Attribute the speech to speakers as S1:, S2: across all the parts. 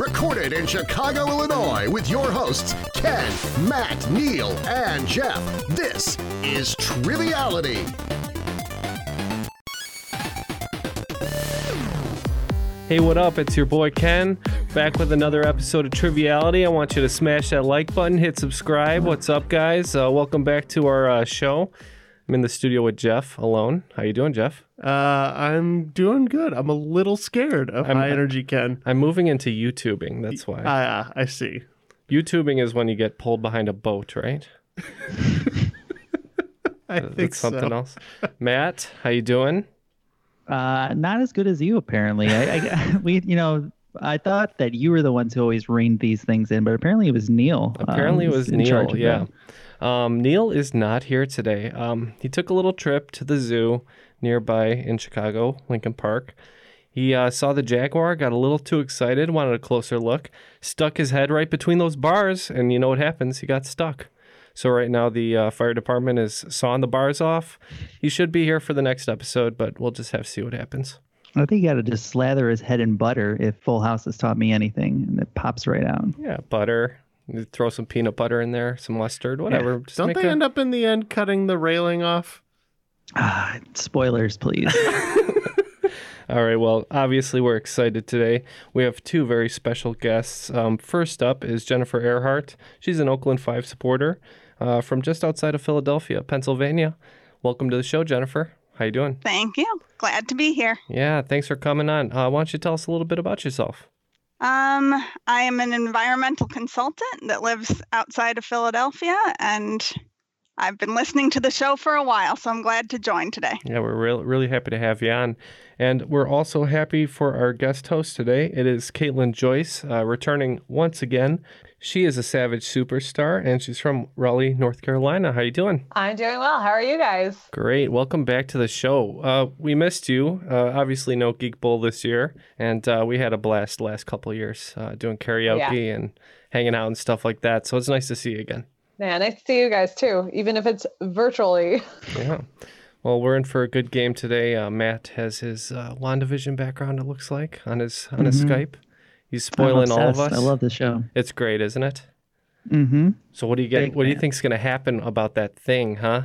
S1: Recorded in Chicago, Illinois, with your hosts, Ken, Matt, Neal, and Jeff. This is Triviality.
S2: Hey, what up? It's your boy Ken, back with another episode of Triviality. I want you to smash that like button, hit subscribe. What's up, guys? Uh, welcome back to our uh, show. I'm in the studio with Jeff alone. How you doing, Jeff?
S3: Uh, I'm doing good. I'm a little scared of
S2: I'm-
S3: high energy Ken.
S2: I'm moving into YouTubing. That's why.
S3: Ah, I see.
S2: YouTubing is when you get pulled behind a boat, right?
S3: I
S2: That's
S3: think
S2: something
S3: so.
S2: else. Matt, how you doing?
S4: Uh, not as good as you apparently. I, I we you know I thought that you were the ones who always reined these things in, but apparently it was Neal. um,
S2: Apparently, it was
S4: Neal.
S2: Yeah. Um, Neal is not here today. Um, he took a little trip to the zoo nearby in Chicago, Lincoln Park. He uh, saw the jaguar, got a little too excited, wanted a closer look, stuck his head right between those bars, and you know what happens? He got stuck. So right now the uh, fire department is sawing the bars off. He should be here for the next episode, but we'll just have to see what happens.
S4: I think you got to just slather his head in butter if Full House has taught me anything, and it pops right out.
S2: Yeah, butter. You Throw some peanut butter in there, some mustard, whatever. Just
S3: Don't they
S2: a-
S3: end up in the end cutting the railing off?
S4: Ah, spoilers, please.
S2: All right. Well, obviously, we're excited today. We have two very special guests. Um, first up is Jennifer Earhart. She's an Oakland 5 supporter uh, from just outside of Philadelphia, Pennsylvania. Welcome to the show, Jennifer. How you doing?
S5: Thank you. Glad to be here.
S2: Yeah, thanks for coming on. Uh, why don't you tell us a little bit about yourself?
S5: Um, I am an environmental consultant that lives outside of Philadelphia, and I've been listening to the show for a while, so I'm glad to join today.
S2: Yeah, we're real, really happy to have you on. And we're also happy for our guest host today. It is Caitlin Joyce, uh, returning once again. She is a Savage superstar, and she's from Raleigh, North Carolina. How you doing?
S6: I'm doing well. How are you guys?
S2: Great. Welcome back to the show. Uh, we missed you. Uh, obviously, no Geek Bowl this year, and uh, we had a blast the last couple of years uh, doing karaoke and hanging out and stuff like that. So it's nice to see you again.
S6: Yeah, nice to see you guys too, even if it's virtually.
S2: Yeah. Well, we're in for a good game today. Uh, Matt has his uh, WandaVision background. It looks like on his on his
S4: Mhm.
S2: Skype. He's spoiling all of us.
S4: I love the show.
S2: It's great, isn't it?
S4: Mm-hmm.
S2: So what do you get?
S4: Big
S2: what do you think's going to happen about that thing, huh?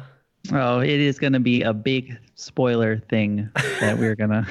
S4: Oh, it is going to be a big spoiler thing that we're gonna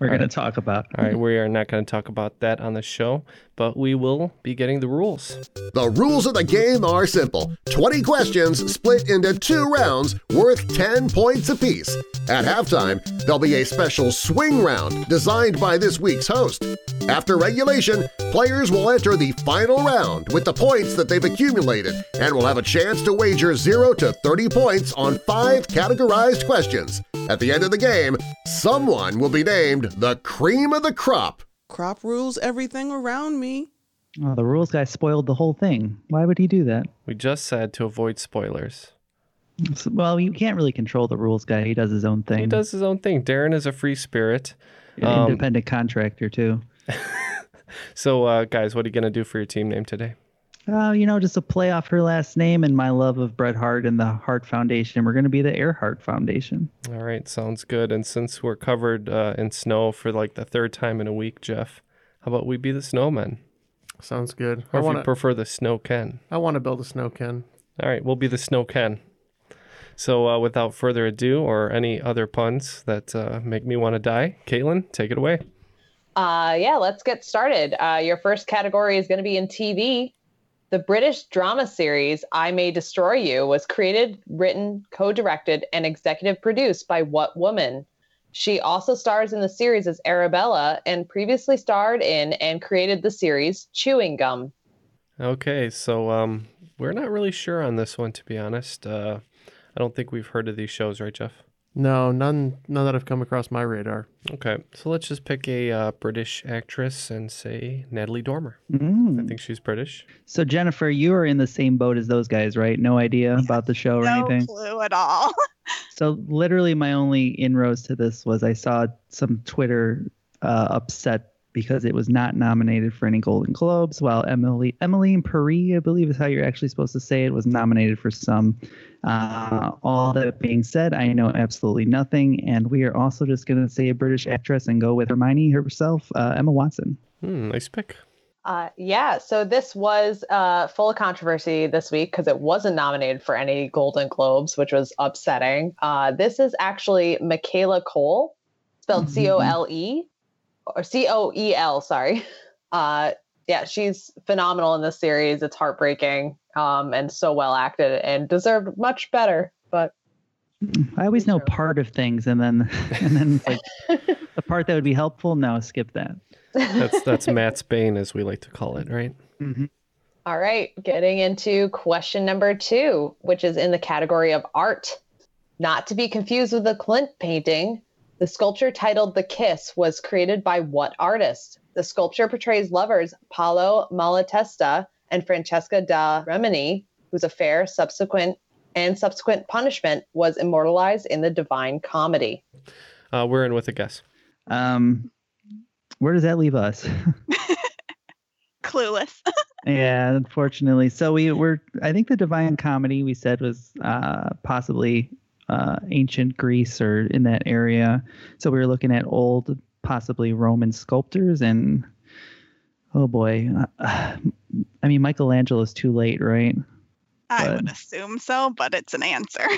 S4: we're gonna talk about.
S2: All right, we are not going to talk about that on the show, but we will be getting the rules.
S1: The rules of the game are simple 20 questions split into two rounds worth 10 points apiece. At halftime, there'll be a special swing round designed by this week's host. After regulation, players will enter the final round with the points that they've accumulated and will have a chance to wager 0 to 30 points on five categorized questions. At the end of the game, someone will be named the cream of the crop.
S7: Crop rules everything around me.
S4: Oh, the rules guy spoiled the whole thing. Why would he do that?
S2: We just said to avoid spoilers.
S4: Well, you can't really control the rules guy. He does his own thing.
S2: He does his own thing. Darren is a free spirit. Um,
S4: independent contractor too.
S2: So, uh, guys, what are you going to do for your team name today?
S4: Uh, you know, just a play off her last name and my love of Bret Hart and the Hart Foundation. We're going to be the Earhart Foundation.
S2: All right, sounds good. And since we're covered uh, in snow for like the third time in a week, Jeff, how about we be the snowmen?
S3: Sounds good.
S2: Or
S3: I
S2: if
S3: want
S2: you prefer the snow Ken.
S3: I want to build a snow Ken.
S2: All right, we'll be the snow Ken. So, uh, without further ado, or any other puns that uh, make me want to die, Caitlin, take it away.
S6: Uh, yeah, let's get started. Uh, your first category is going to be in TV. The British drama series I May Destroy You was created, written, co directed, and executive produced by what woman? She also stars in the series as Arabella and previously starred in and created the series Chewing Gum.
S2: Okay, so um, we're not really sure on this one, to be honest. Uh, I don't think we've heard of these shows, right, Jeff?
S3: No, none none that have come across my radar.
S2: Okay, so let's just pick a uh, British actress and say Natalie Dormer.
S4: Mm.
S2: I think she's British.
S4: So Jennifer, you are in the same boat as those guys, right? No idea about the show or
S5: no
S4: anything.
S5: clue at all.
S4: So literally, my only inroads to this was I saw some Twitter uh, upset because it was not nominated for any Golden Globes, while Emily Emmeline Paris, I believe is how you're actually supposed to say it, was nominated for some. Uh, all that being said, I know absolutely nothing, and we are also just going to say a British actress and go with Hermione herself, uh, Emma Watson.
S2: Hmm, nice pick.
S6: Uh, yeah, so this was uh, full of controversy this week because it wasn't nominated for any Golden Globes, which was upsetting. Uh, this is actually Michaela Coel, spelled C O L E or C O E L, sorry. Uh, yeah, she's phenomenal in this series. It's heartbreaking um, and so well acted and deserved much better. But
S4: I always know part of things, and then and then like the part that would be helpful. No, skip that.
S2: That's that's Matt's Bane, as we like to call it, right?
S4: Mm-hmm.
S6: All right, getting into question number two, which is in the category of art. Not to be confused with the Klimt painting, the sculpture titled The Kiss was created by what artist? The sculpture portrays lovers Paolo Malatesta and Francesca da Rimini, whose affair subsequent and subsequent punishment was immortalized in the Divine Comedy.
S2: Uh, we're in with a guess.
S4: Um, where does that leave us?
S5: Clueless.
S4: yeah, unfortunately. So we were. I think the Divine Comedy we said was uh, possibly uh, ancient Greece or in that area. So we were looking at old, possibly Roman sculptors, and oh boy, uh, I mean Michelangelo's too late, right?
S5: I
S4: But-
S5: would assume so, but it's an answer.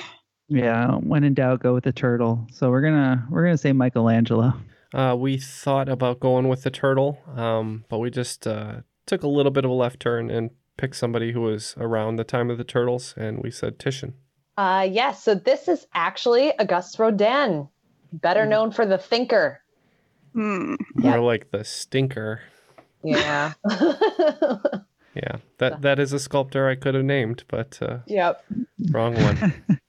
S4: Yeah, when in doubt, go with the turtle. So we're gonna we're gonna say Michelangelo.
S2: Uh, we thought about going with the turtle, um, but we just uh, took a little bit of a left turn and picked somebody who was around the time of the turtles, and we said Titian.
S6: Uh, yes, so this is actually Auguste Rodin, better known for The Thinker.
S5: Hmm.
S2: More
S6: Yeah.
S2: like the stinker.
S6: Yeah.
S2: Yeah, that that is a sculptor I could have named, but uh,
S6: yep.
S2: wrong one.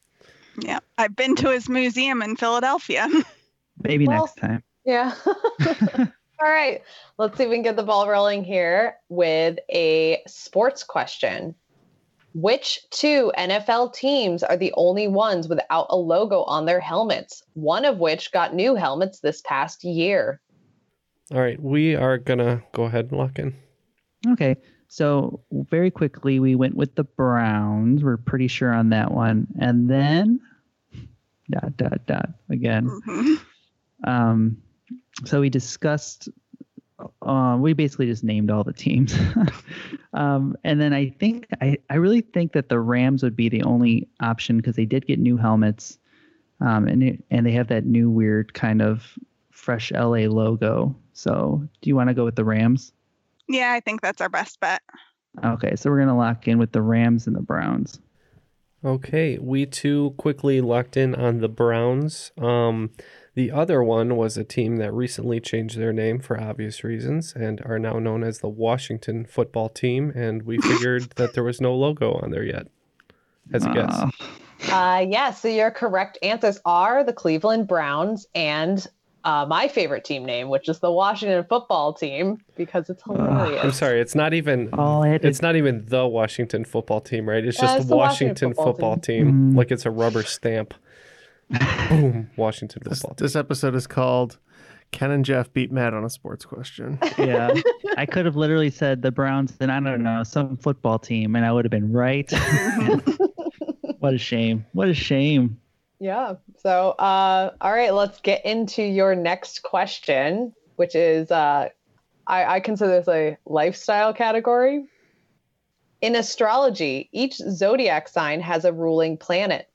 S5: Yeah. I've been to his museum in Philadelphia.
S4: Maybe
S6: Well-
S4: next time.
S6: Yeah. All right. Let's see if we can get the ball rolling here with a sports question. Which two NFL teams are the only ones without a logo on their helmets? One of which got new helmets this past year.
S2: All right, we are gonna go ahead and lock in.
S4: Okay. So very quickly we went with the Browns. We're pretty sure on that one. And then dot dot dot again.
S5: Mhm.
S4: Um so we discussed uh, we basically just named all the teams. um, and then I think I, I really think that the Rams would be the only option because they did get new helmets. Um, and it, and they have that new weird kind of fresh LA logo. So do you want to go with the Rams?
S5: Yeah, I think that's our best bet.
S4: Okay, so we're gonna lock in with the Rams and the Browns.
S2: Okay, we too quickly locked in on the Browns. Um, the other one was a team that recently changed their name for obvious reasons and are now known as the Washington Football Team. And we figured that there was no logo on there yet. As a guess.
S4: Ah,
S6: Uh, yeah, so your correct answers are the Cleveland Browns and uh, my favorite team name, which is the Washington football team, because it's hilarious.
S2: I'm sorry, it's not even
S4: all I had to
S2: it's not even the Washington Football Team, right? It's
S6: Yeah,
S2: just
S6: it's
S2: the
S6: the
S2: Washington,
S6: Washington football
S2: Football
S4: team.
S2: Team,
S4: Mm.
S2: like it's a rubber stamp. Boom, Washington
S3: This,
S2: Football Team.
S3: this episode is called Ken and Jeff beat Matt on a sports question.
S4: yeah, I could have literally said the Browns and I don't know some football team, and I would have been right. what a shame! What a shame!
S6: Yeah. So, uh, all right, let's get into your next question, which is uh, I, I consider this a lifestyle category. In astrology, each zodiac sign has a ruling planet.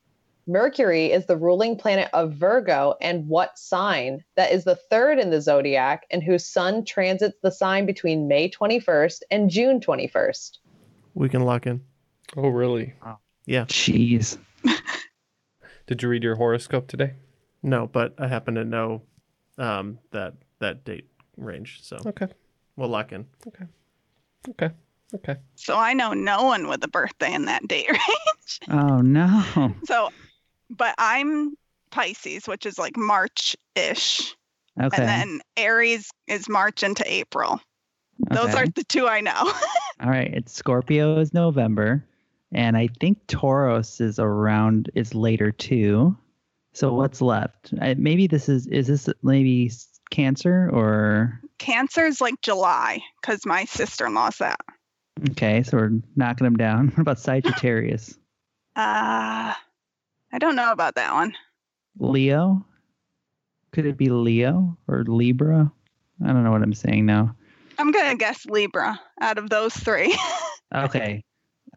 S6: Mercury is the ruling planet of Virgo and what sign that is the third in the zodiac and whose sun transits the sign between May 21st and June 21st?
S3: We can lock in.
S2: Oh, really?
S3: Yeah.
S4: Jeez.
S2: Did you read your horoscope today?
S3: No, but I happen to know um, that that date range, so
S2: Okay.
S3: we'll lock in.
S2: Okay. Okay. Okay.
S5: So I know no one with a birthday in that date range.
S4: Oh no.
S5: So, but I'm Pisces, which is like March ish.
S4: Okay.
S5: And then Aries is March into April. Those are the two I know.
S4: All right. It's Scorpio is November, and I think Taurus is around is later too. So what's left? I, maybe this is is this maybe Cancer or
S5: Cancer is like July because my sister in law's that.
S4: okay? So we're knocking them down. What about Sagittarius?
S5: Uh, I don't know about that one.
S4: Leo? Could it be Leo or Libra? I don't know what I'm saying now.
S5: I'm going to guess Libra out of those three.
S4: Okay.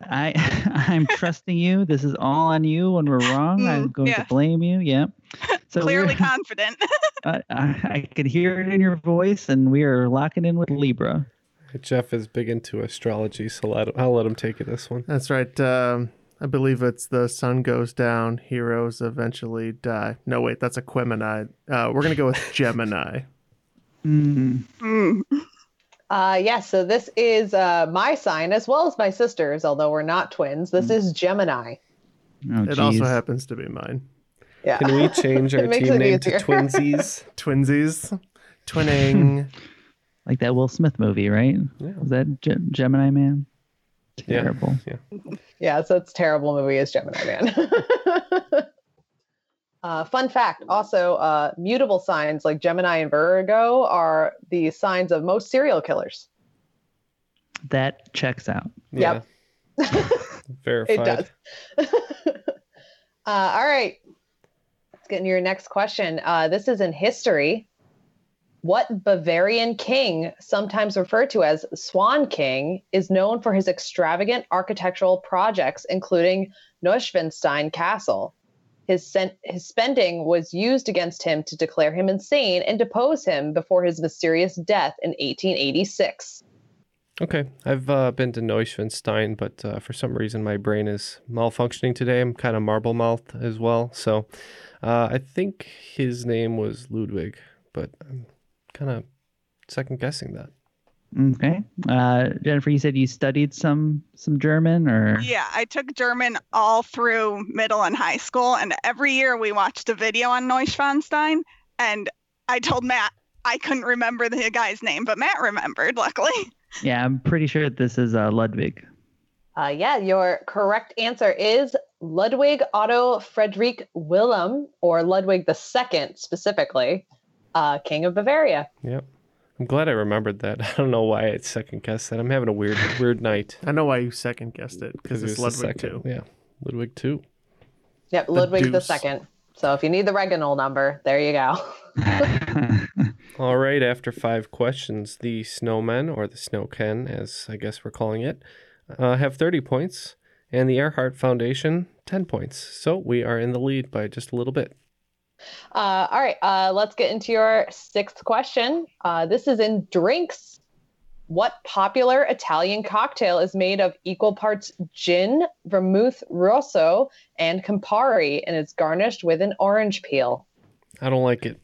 S4: I I'm trusting you. This is all on you. When we're wrong, I'm
S5: Mm,
S4: going
S5: yeah.
S4: to blame you. Yep. So
S5: Clearly confident.
S4: I, I, I could hear it in your voice, and we are locking in with Libra.
S2: Jeff is big into astrology, so let him, I'll let him take it this one.
S3: That's right. Um, I believe it's the sun goes down, heroes eventually die. No, wait, that's a Gemini. Uh, we're gonna go with Gemini.
S4: Mm.
S5: Mm.
S6: Uh, yes, so this is uh, my sign as well as my sister's, although we're not twins. This is Gemini.
S4: Oh,
S3: it also happens to be mine.
S6: Yeah.
S2: Can we change our team
S6: it
S2: name to. Twinsies?
S3: Twinsies, twinning.
S4: like that Will Smith movie, right?
S2: Yeah.
S4: Was that Ge- Gemini Man?
S2: Yeah.
S4: Terrible.
S6: Yeah, so it's a terrible movie as Gemini Man. uh, fun fact also, uh, mutable signs like Gemini and Virgo are the signs of most serial killers.
S4: That checks out.
S2: Yeah. Verified.
S6: It does. uh, all right. Let's get into your next question. Uh, this is in history. What Bavarian king, sometimes referred to as Swan King, is known for his extravagant architectural projects, including Neuschwanstein Castle? His, sen- his spending was used against him to declare him insane and depose him before his mysterious death in 1886.
S2: Okay, I've uh, been to Neuschwanstein, but uh, for some reason my brain is malfunctioning today. I'm kind of marble mouthed as well, so uh, I think his name was Ludwig, but kind of second guessing that.
S4: Okay. Uh, Jennifer, you said you studied some some German, or
S5: Yeah, I took German all through middle and high school, and every year we watched a video on Neuschwanstein, and I told Matt I couldn't remember the guy's name, but Matt remembered, luckily.
S4: yeah, I'm pretty sure this is uh, Ludwig.
S6: Uh, yeah, your correct answer is Ludwig Otto Friedrich Wilhelm, or Ludwig II specifically, uh, King of Bavaria.
S2: Yep. I'm glad I remembered that. I don't know why I second guessed that. I'm having a weird, weird night.
S3: I know why you second guessed it because it's
S2: it
S3: Ludwig
S2: second-
S3: too.
S2: Yeah, Ludwig two.
S6: Yep, Ludwig
S3: deuce.
S6: Second. So if you need the regnal number, there you go.
S2: All right, after five questions, the snowmen, or the snowken, as I guess we're calling it, uh, have 30 points, and the Earhart Foundation, 10 points. So we are in the lead by just a little bit.
S6: Uh, all right, uh, let's get into your sixth question. Uh, this is in drinks. What popular Italian cocktail is made of equal parts gin, vermouth rosso, and Campari, and is garnished with an orange peel?
S2: I don't like it.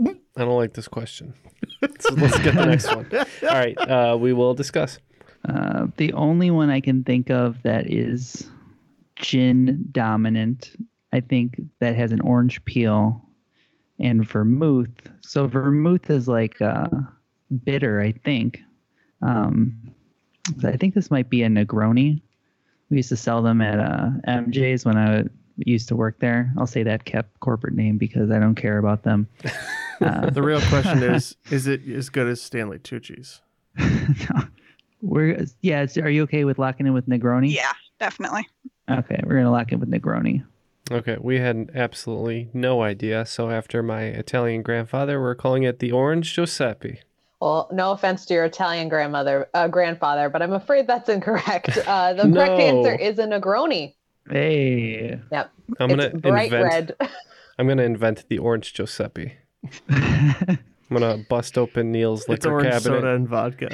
S2: I don't like this question. so let's get the next one. All right, uh, we will discuss.
S4: Uh, the only one I can think of that is gin dominant, I think that has an orange peel and vermouth. So vermouth is like uh, bitter, I think. Um, so I think this might be a Negroni. We used to sell them at uh, MJ's when I used to work there. I'll say that kept corporate name because I don't care about them. Uh,
S3: The real question is: Is it as good as Stanley Tucci's?
S4: we're yeah. Are you okay with locking in with Negroni?
S5: Yeah, definitely.
S4: Okay, we're gonna lock in with Negroni.
S2: Okay, we had absolutely no idea. So after my Italian grandfather, we're calling it the Orange Giuseppe.
S6: Well, no offense to your Italian grandmother, uh, grandfather, but I'm afraid that's incorrect. Uh, the correct answer is a Negroni.
S4: Hey.
S6: Yep.
S2: I'm gonna
S6: it's bright
S2: invent.
S6: red.
S2: I'm gonna invent the orange Giuseppe. I'm gonna bust open Neal's
S3: It's
S2: liquor
S3: orange
S2: cabinet.
S3: soda and vodka.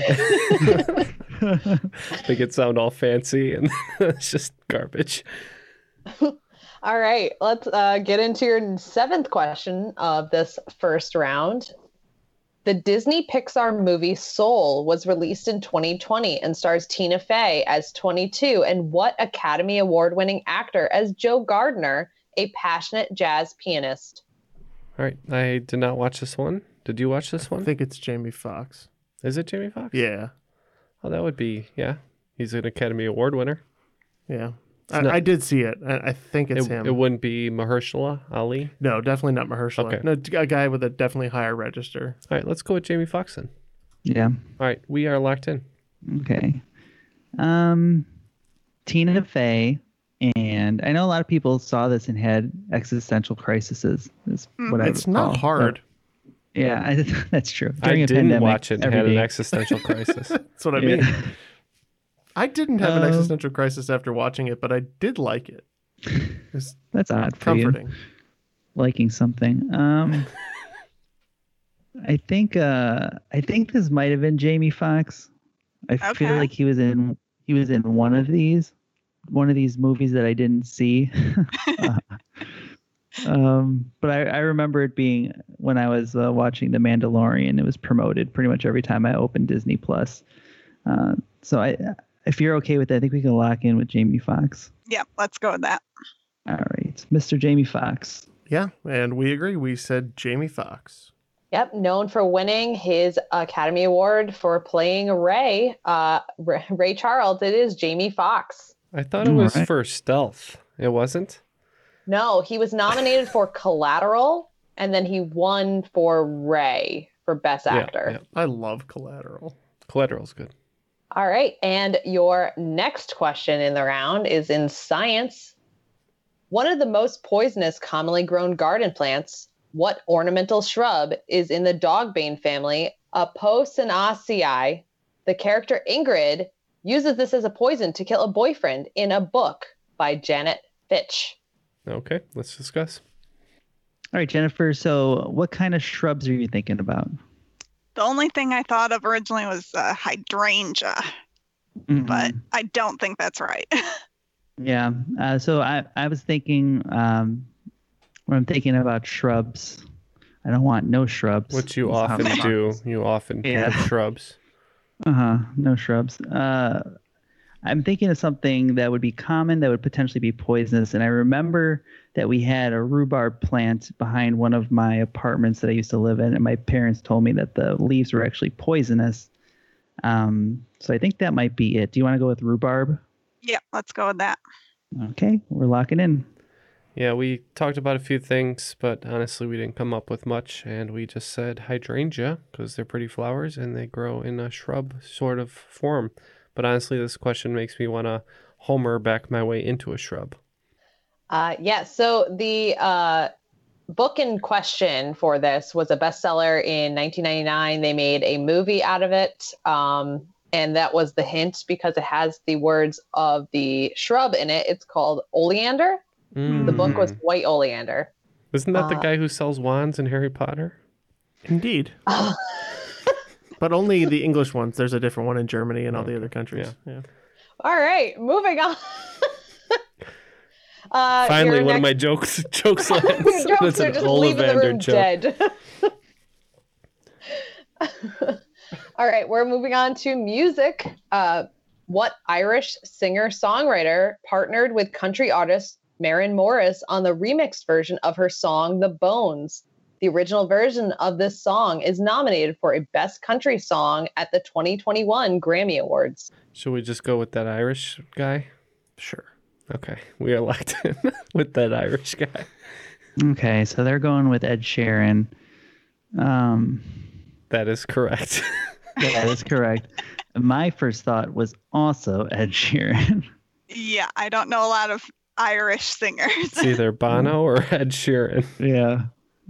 S2: Make it sound all fancy, and it's just garbage.
S6: All right, let's uh, get into your seventh question of this first round. The Disney Pixar movie Soul was released in 2020 and stars Tina Fey as 22 and what Academy Award winning actor as Joe Gardner, a passionate jazz pianist?
S2: All right, I did not watch this one. Did you watch this one?
S3: I think it's Jamie Foxx.
S2: Is it Jamie Foxx?
S3: Yeah,
S2: Oh, that would be yeah. He's an Academy Award winner.
S3: yeah. I,
S2: not-
S3: I did see it. I, I think it's
S2: It,
S3: him.
S2: it wouldn't be Mahershala Ali.
S3: no, definitely not Mahershala.
S2: Okay.
S3: No, a guy with a definitely higher register.
S2: All right, let's go with Jamie Foxx then.
S4: Yeah.
S2: All right, we are locked in.
S4: Okay. Um, Tina Fey, and I know a lot of people saw this and had existential crises. Is what I
S3: It's not
S4: recall.
S3: hard.
S4: But, yeah, I, that's true.
S2: I
S4: During a
S2: didn't
S4: pandemic,
S2: watch it and
S4: every
S2: had an existential crisis.
S3: That's what I
S4: Yeah.
S3: mean. I didn't have an
S4: Um,
S3: existential crisis after watching it, but I did like it. It's
S4: That's odd for you.
S3: comforting.
S4: liking something. Um, I think uh, I think this might have been Jamie Foxx. I feel like he was in he was in one of these one of these movies that I didn't see. Uh, um, but I, I remember it being when I was uh, watching The Mandalorian. It was promoted pretty much every time I opened Disney Plus. Uh, so I, if you're okay with that, I think we can lock in with Jamie Foxx.
S5: Yeah, let's go with that.
S4: All right, Mr. Jamie Foxx.
S3: Yeah, and we agree. We said Jamie Foxx.
S6: Yep, known for winning his Academy Award for playing Ray, uh, Ray, Ray Charles. It is Jamie Foxx.
S2: I thought it was
S4: Alright.
S2: for Stealth. It wasn't.
S6: No, he was nominated for Collateral, and then he won for Ray for Best
S2: Yeah,
S6: Actor.
S2: yeah.
S3: I love Collateral.
S2: Collateral's good.
S6: All right, and your next question in the round is in science. One of the most poisonous commonly grown garden plants, what ornamental shrub is in the dogbane family, Apocynaceae? The character Ingrid uses this as a poison to kill a boyfriend in a book by Janet Fitch.
S2: Okay, let's discuss.
S4: All right, Jennifer. So, what kind of shrubs are you thinking about?
S5: The only thing I thought of originally was uh, hydrangea, but
S4: Mhm.
S5: I don't think that's right.
S4: yeah. Uh, so I I was thinking um, when I'm thinking about shrubs, I don't want no shrubs.
S2: Which you often
S4: I'm-
S2: do. You often think of
S4: Yeah.
S2: shrubs.
S4: Uh huh. No shrubs. Uh, I'm thinking of something that would be common that would potentially be poisonous. And I remember that we had a rhubarb plant behind one of my apartments that I used to live in, and my parents told me that the leaves were actually poisonous. Um, so I think that might be it. Do you want to go with rhubarb?
S5: Yeah, let's go with that.
S4: Okay, we're locking in.
S2: Yeah, we talked about a few things, but honestly, we didn't come up with much, and we just said hydrangea because they're pretty flowers and they grow in a shrub sort of form. But honestly, this question makes me want to homer back my way into a shrub.
S6: Uh, yeah, so the uh, book in question for this was a bestseller in 1999. They made a movie out of it. Um, and that was the hint because it has the words of the shrub in it. It's called oleander. The book was
S2: Mm.
S6: white oleander.
S2: Isn't that the
S6: uh,
S2: guy who sells wands in Harry Potter?
S3: Indeed. but only the English ones. There's a different one in Germany and all the other countries. Yeah.
S6: All right, moving on. uh,
S2: Finally,
S6: your
S2: one of my jokes jokes lands.
S6: Jokes
S2: That's an
S6: just
S2: Ollivander joke.
S6: dead. All right, we're moving on to music. Uh, what Irish singer songwriter partnered with country artist Maren Morris on the remixed version of her song The Bones? The original version of this song is nominated for a Best Country Song at the 2021 Grammy Awards.
S2: Should we just go with that Irish guy?
S3: Sure.
S2: Okay, we are locked in with that Irish guy.
S4: Okay, so they're going with Ed Sheeran. Um,
S2: That is correct.
S4: yeah, that's correct. My first thought was also Ed Sheeran.
S5: Yeah, I don't know a lot of Irish singers.
S2: it's either Bono or Ed Sheeran.
S4: Yeah.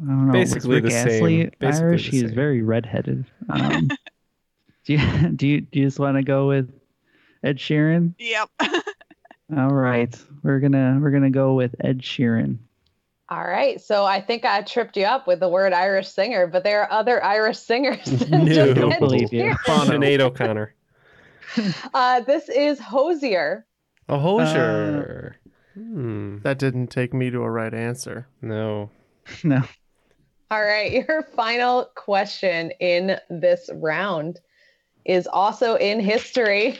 S4: I don't know.
S2: Basically
S4: Rick
S2: the same. Basically
S4: Irish.
S2: the
S4: He's very redheaded. Um, do you do you do you just want to go with Ed Sheeran?
S5: yep.
S4: All right, we're gonna we're gonna go with Ed Sheeran.
S6: All right. So I think I tripped you up with the word Irish singer, but there are other Irish singers. than
S2: No.
S6: just
S4: Don't
S6: Ed
S4: believe you.
S6: Sheeran.
S2: Sinead O'Connor.
S6: Uh, this is Hozier.
S2: A Hozier. hmm.
S3: That didn't take me to a right answer.
S2: No.
S4: No.
S6: All right. Your final question in this round is also in history.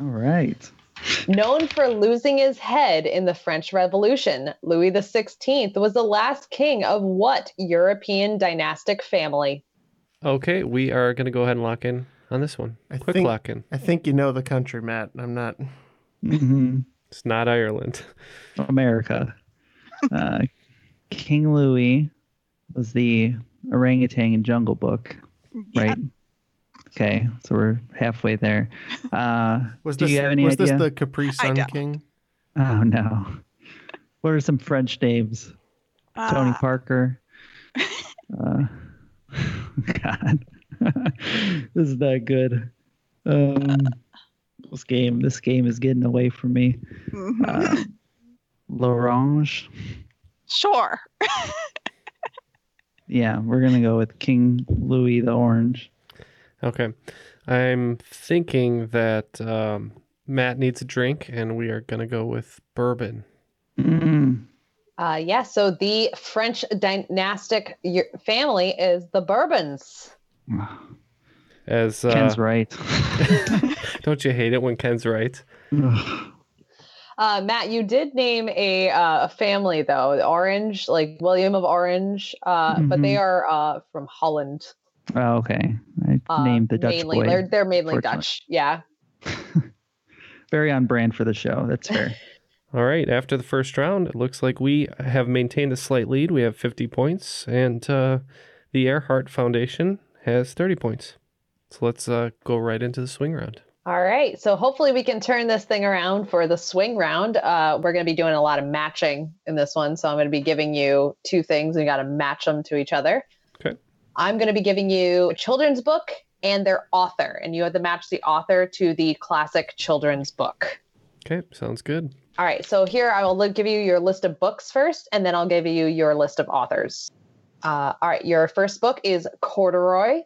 S4: All right.
S6: Known for losing his head in the French Revolution, Louis XVI was the last king of what European dynastic family?
S2: Okay, we are going to go ahead and lock in on this one.
S3: I
S2: Quick
S3: think-
S2: lock in.
S3: I think you know the country, Matt. I'm not.
S4: hmm
S2: It's not Ireland.
S4: America. Uh, King Louis was the orangutan in Jungle Book, right? Okay, so we're halfway there. Uh,
S3: Was
S4: do
S3: this
S4: you have any
S3: was
S4: idea?
S3: this the Capri Sun. King?
S4: Oh no. What are some French names? Tony
S5: Uh,
S4: Parker. Uh, God, this is not good. Um, this game, this game is getting away from me.
S5: mhm.
S4: Uh, L'Orange.
S5: sure.
S4: Yeah, we're gonna go with King Louis the Orange.
S2: Okay. I'm thinking that um, Matt needs a drink, and we are going to go with bourbon.
S4: Mm,
S6: Uh, yeah, so the French dynastic y- family is the Bourbons.
S2: As uh,
S4: Ken's right.
S2: don't you hate it when Ken's right?
S6: Uh, Matt, you did name a uh, a family though, Orange, like William of Orange, uh, but they
S4: Mhm.
S6: are uh, from Holland.
S4: oh, okay, I
S6: Uh,
S4: named the Dutch
S6: mainly.
S4: boy.
S6: They're they're mainly
S4: unfortunately.
S6: Dutch. Yeah.
S4: Very on brand for the show. That's fair.
S2: All right. After the first round, it looks like we have maintained a slight lead. We have 50 points, and uh, the Earhart Foundation has 30 points. So let's uh, go right into the swing round.
S6: All right. So hopefully we can turn this thing around for the swing round. Uh, we're going to be doing a lot of matching in this one. So I'm going to be giving you two things and you got to match them to each other. I'm going to be giving you a children's book and their author, and you have to match the author to the classic children's book.
S2: Okay. Sounds good.
S6: All right. So here I will give you your list of books first, and then I'll give you your list of authors. Uh, all right. Your first book is Corduroy.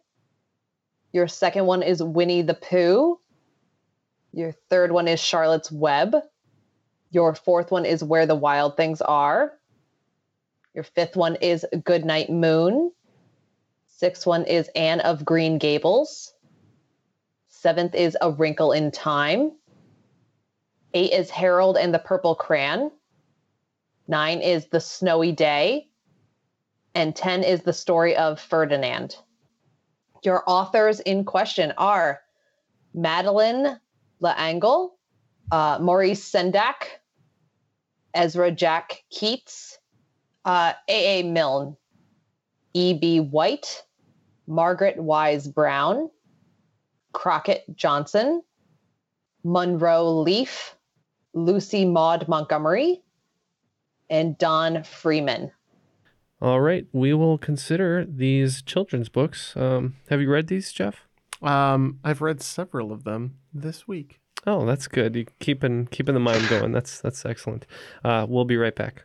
S6: Your second one is Winnie the Pooh. Your third one is Charlotte's Web. Your fourth one is Where the Wild Things Are. Your fifth one is Goodnight Moon. Sixth one is Anne of Green Gables. Seventh is A Wrinkle in Time. Eight is Harold and the Purple Crayon. Nine is The Snowy Day. And 10 is the story of Ferdinand. Your authors in question are Madeleine L'Engle, uh, Maurice Sendak, Ezra Jack Keats, uh, A.A. Milne, E.B. White, Margaret Wise Brown, Crockett Johnson, Munro Leaf, Lucy Maud Montgomery, and Don Freeman.
S2: All right. We will consider these children's books. Um, have you read these, Jeff?
S3: Um, I've read several of them this week.
S2: Oh, that's good. You keeping keeping the mind going. That's that's excellent. Uh, we'll be right back.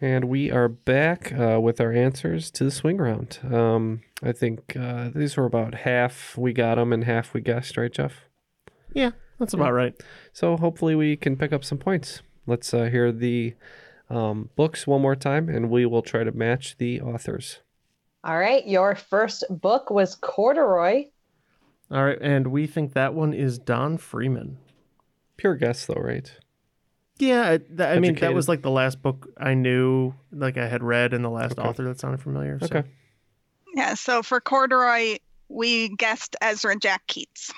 S2: And we are back uh, with our answers to the swing round. Um, I think uh, these were about half we got them and half we guessed, right, Jeff?
S3: Yeah, that's about right.
S2: So hopefully we can pick up some points. Let's uh, hear the um, books one more time, and we will try to match the authors.
S6: All right. Your first book was Corduroy.
S3: All right, and we think that one is Don Freeman.
S2: Pure guess, though, right?
S3: Yeah, I- that, I mean that was like the last book I knew, like I had read, and the last
S2: Okay.
S3: author that sounded familiar. so-
S2: Okay.
S5: Yeah, so for corduroy, we guessed Ezra Jack Keats.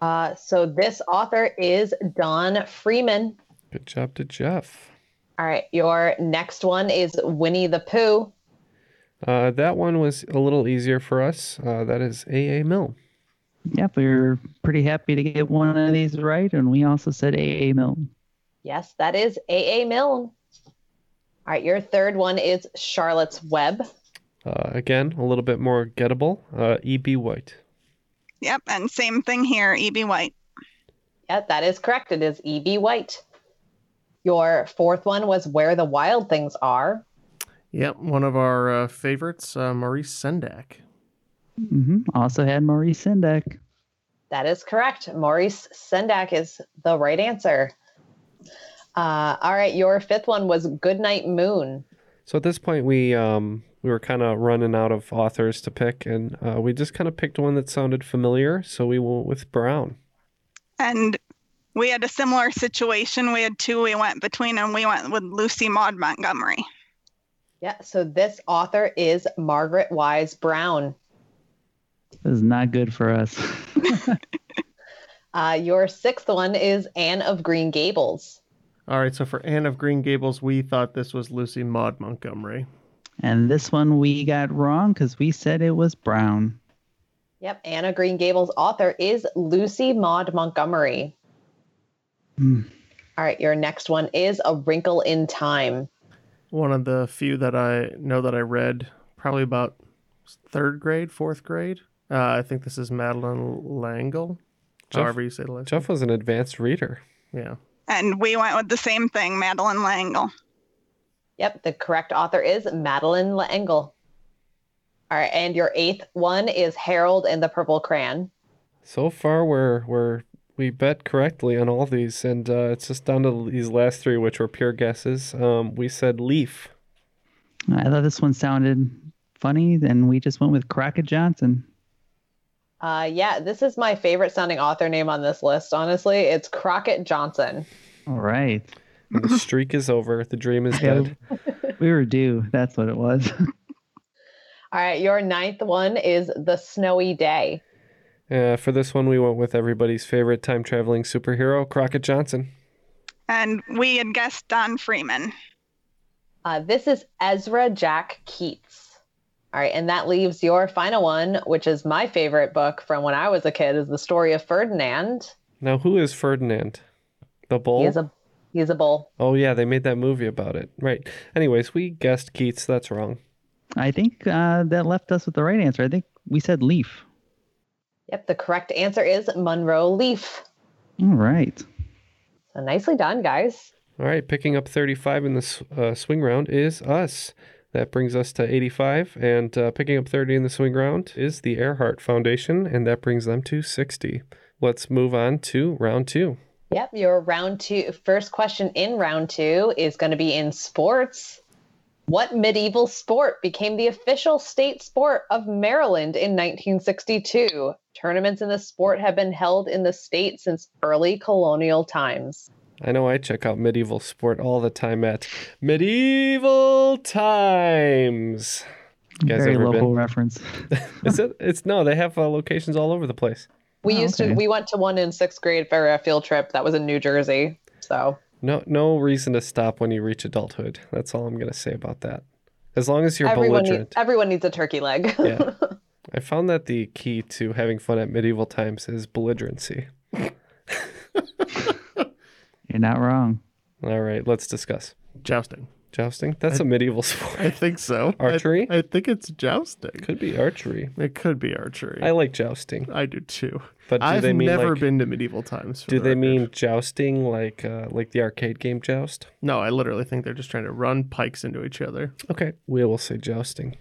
S6: Uh, so this author is Don Freeman.
S2: Good job to Jeff.
S6: All right. Your next one is Winnie the Pooh.
S2: Uh, that one was a little easier for us. Uh, that is A.A. Milne.
S4: Yep, we were pretty happy to get one of these right, and we also said A.A. Milne.
S6: Yes, that is A.A. Milne. All right. Your third one is Charlotte's Web.
S2: Uh, again, a little bit more gettable. Uh, E.B. White.
S5: Yep, and same thing here, E.B. White.
S6: Yeah, that is correct. It is E.B. White. Your fourth one was Where the Wild Things Are.
S3: Yep, one of our uh, favorites, uh, Maurice Sendak.
S4: hmm Also had Maurice Sendak.
S6: That is correct. Maurice Sendak is the right answer. Uh, all right, your fifth one was Goodnight Moon.
S2: So at this point, we um, we were kind of running out of authors to pick, and uh, we just kind of picked one that sounded familiar. So we went with Brown.
S5: And we had a similar situation. We had two we went between, and we went with Lucy Maud Montgomery.
S6: Yeah, so this author is Margaret Wise Brown.
S4: This is not good for us.
S6: Uh, your sixth one is Anne of Green Gables.
S3: All right, so for Anne of Green Gables, we thought this was Lucy Maud Montgomery.
S4: and this one we got wrong because we said it was Brown.
S6: Yep, Anne of Green Gables author is Lucy Maud Montgomery.
S4: Hmm.
S6: All right, your next one is A Wrinkle in Time.
S3: One of the few that I know that I read probably about third grade, fourth grade. Uh, I think this is Madeleine L'Engle.
S2: Jeff-
S3: however you say the last
S2: Jeff was an advanced reader.
S3: Yeah.
S5: And we went with the same thing, Madeleine L'Engle.
S6: Yep, the correct author is Madeleine L'Engle. All right, and your eighth one is Harold and the Purple Crayon.
S2: So far, we're we're we bet correctly on all these, and uh, it's just down to these last three, which were pure guesses. Um, we said Leaf.
S4: I thought this one sounded funny, and we just went with Crockett Johnson.
S6: Uh, yeah, this is my favorite sounding author name on this list, honestly. It's Crockett Johnson.
S4: All right.
S2: The streak is over. The dream is dead.
S4: We were due. That's what it was.
S6: All right, your ninth one is The Snowy Day.
S2: Uh, for this one, we went with everybody's favorite time traveling superhero, Crockett Johnson.
S5: And we had guessed Don Freeman.
S6: Uh, this is Ezra Jack Keats. All right, and that leaves your final one, which is my favorite book from when I was a kid, is the story of Ferdinand.
S2: Now, who is Ferdinand? The bull?
S6: He is a he is a bull.
S2: Oh yeah, they made that movie about it. Right. Anyways, we guessed Keats. That's wrong.
S4: I think uh, that left us with the right answer. I think we said Leaf.
S6: Yep, the correct answer is Munro Leaf.
S4: All right.
S6: So nicely done, guys.
S2: All right, picking up 35 in the uh, swing round is us. That brings us to 85, and uh, picking up 30 in the swing round is the Earhart Foundation, and that brings them to 60. Let's move on to round two.
S6: Yep, your round two first question in round two is going to be in sports. What medieval sport became the official state sport of Maryland in 1962? Tournaments in the sport have been held in the state since early colonial times.
S2: I know I check out medieval sport all the time at medieval times. You guys
S4: Very
S2: ever
S4: local
S2: been?
S4: reference.
S2: Is it? It's no. They have uh, locations all over the place.
S6: We
S4: Oh,
S6: used
S4: okay.
S6: to we went to one in sixth grade for a field trip that was in New Jersey. So
S2: No, no reason to stop when you reach adulthood. That's all I'm gonna say about that. As long as you're
S6: everyone needs,
S2: belligerent.
S6: everyone needs a turkey leg.
S2: Yeah. I found that the key to having fun at medieval times is belligerency.
S4: You're not wrong.
S2: All right, let's discuss.
S3: Jousting.
S2: Jousting? That's
S3: I-
S2: a medieval sport.
S3: I think so. I-
S2: Archery?
S3: I, think it's jousting.
S2: Could be archery.
S3: It could be archery.
S2: I like jousting.
S3: I do too.
S2: But do
S3: I've
S2: they mean
S3: never
S2: like,
S3: been to medieval times. for
S2: Do
S3: the
S2: they
S3: record.
S2: mean jousting like uh, like the arcade game Joust?
S3: No, I literally think they're just trying to run pikes into each other.
S2: Okay, we will say jousting.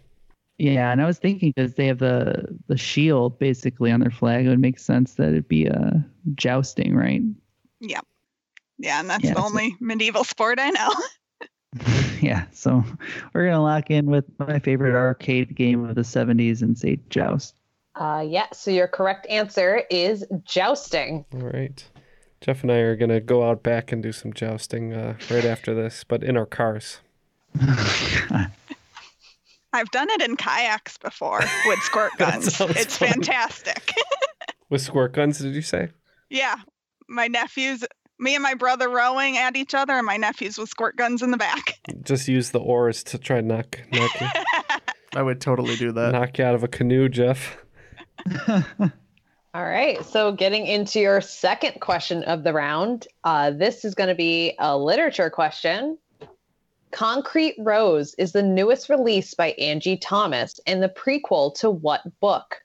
S4: Yeah, and I was thinking because they have the the shield basically on their flag, it would make sense that it'd be a jousting, right?
S5: Yep. Yeah, and that's
S4: Yeah,
S5: the
S4: so-
S5: only medieval sport I know.
S4: yeah, so we're gonna lock in with my favorite arcade game of the '70s and say joust.
S6: Uh, yeah, so your correct answer is jousting.
S2: All right. Jeff and I are gonna go out back and do some jousting uh, right after this, but in our cars.
S5: I've done it in kayaks before with squirt guns. It's
S2: fun.
S5: fantastic.
S2: With squirt guns, did you say?
S5: yeah, my nephews, me and my brother rowing at each other, and my nephews with squirt guns in the back.
S2: Just use the oars to try and knock knock you,
S3: I would totally do that.
S2: knock you out of a canoe, Jeff.
S6: All right, so getting into your second question of the round, uh, this is going to be a literature question. Concrete Rose is the newest release by Angie Thomas and the prequel to what book?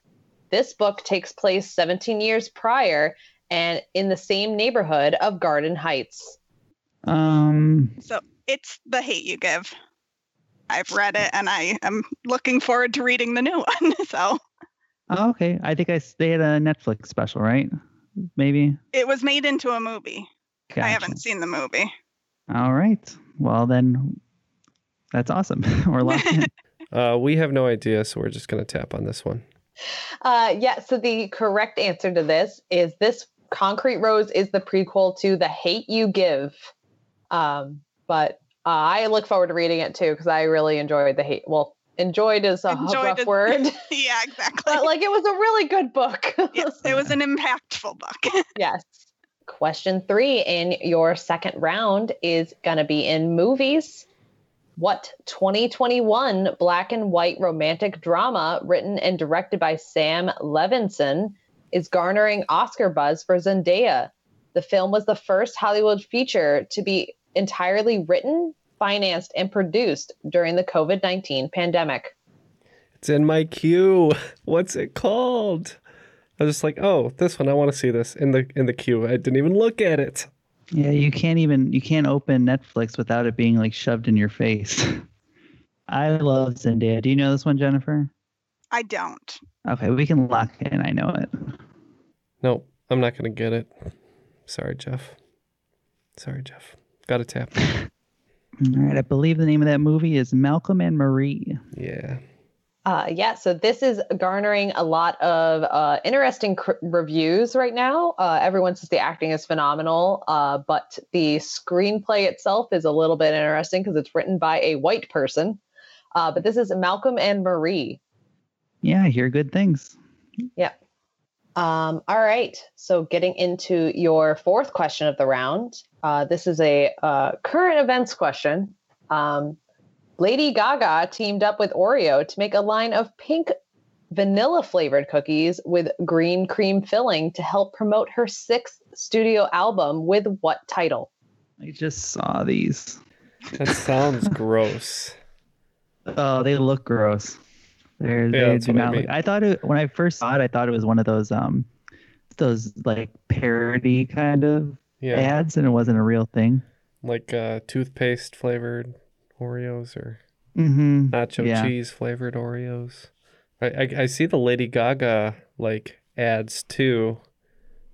S6: This book takes place 17 years prior and in the same neighborhood of Garden Heights.
S4: Um,
S5: So it's The Hate You Give. I've read it and I am looking forward to reading the new one. So
S4: oh, okay, I think I, they had a Netflix special, right? Maybe.
S5: it was made into a movie. I haven't seen the movie.
S4: All right. Well then, that's awesome. we're locked in.
S2: Uh, we have no idea, so we're just gonna tap on this one.
S6: Uh, yeah, so the correct answer to this is this Concrete Rose is the prequel to The Hate You Give. Um, but uh, I look forward to reading it too because I really enjoyed The Hate. Well, enjoyed is a
S5: Enjoyed
S6: rough word,
S5: yeah, exactly.
S6: but like it was a really good book.
S5: yes, it was an impactful book.
S6: yes. Question three in your second round is going to be in movies. What 2021 black and white romantic drama written and directed by Sam Levinson is garnering Oscar buzz for Zendaya? The film was the first Hollywood feature to be entirely written, financed, and produced during the COVID 19 pandemic.
S2: It's in my queue. What's it called? I was just like, oh, this one. I want to see this in the in the queue. I didn't even look at it.
S4: Yeah, you can't even you can't open Netflix without it being like shoved in your face. I love Zendaya. Do you know this one, Jennifer?
S5: I don't.
S4: Okay, we can lock in. I know it.
S2: Nope, I'm not gonna get it. Sorry, Jeff. Sorry, Jeff. Got a tap.
S4: All right, I believe the name of that movie is Malcolm and Marie.
S2: Yeah.
S6: Uh, yeah, so this is garnering a lot of uh, interesting cr- reviews right now. Uh, everyone says the acting is phenomenal, uh, but the screenplay itself is a little bit interesting because it's written by a white person. Uh, but this is Malcolm and Marie.
S4: Yeah, I hear good things.
S6: Yeah. Um, all right. So getting into your fourth question of the round. Uh, this is a uh, current events question. Um, Lady Gaga teamed up with Oreo to make a line of pink vanilla flavored cookies with green cream filling to help promote her sixth studio album with what title?
S4: I just saw these.
S2: That sounds gross.
S4: Oh, they look gross. They're,
S2: Yeah,
S4: they do
S2: what I
S4: not look. I thought it when I first saw it. I thought it was one of those um, those like parody kind of
S2: Yeah.
S4: ads, and it wasn't a real thing.
S2: Like uh, toothpaste flavored Oreos or
S4: Mm-hmm.
S2: nacho
S4: Yeah.
S2: cheese flavored Oreos. I, I I see the Lady Gaga like ads too.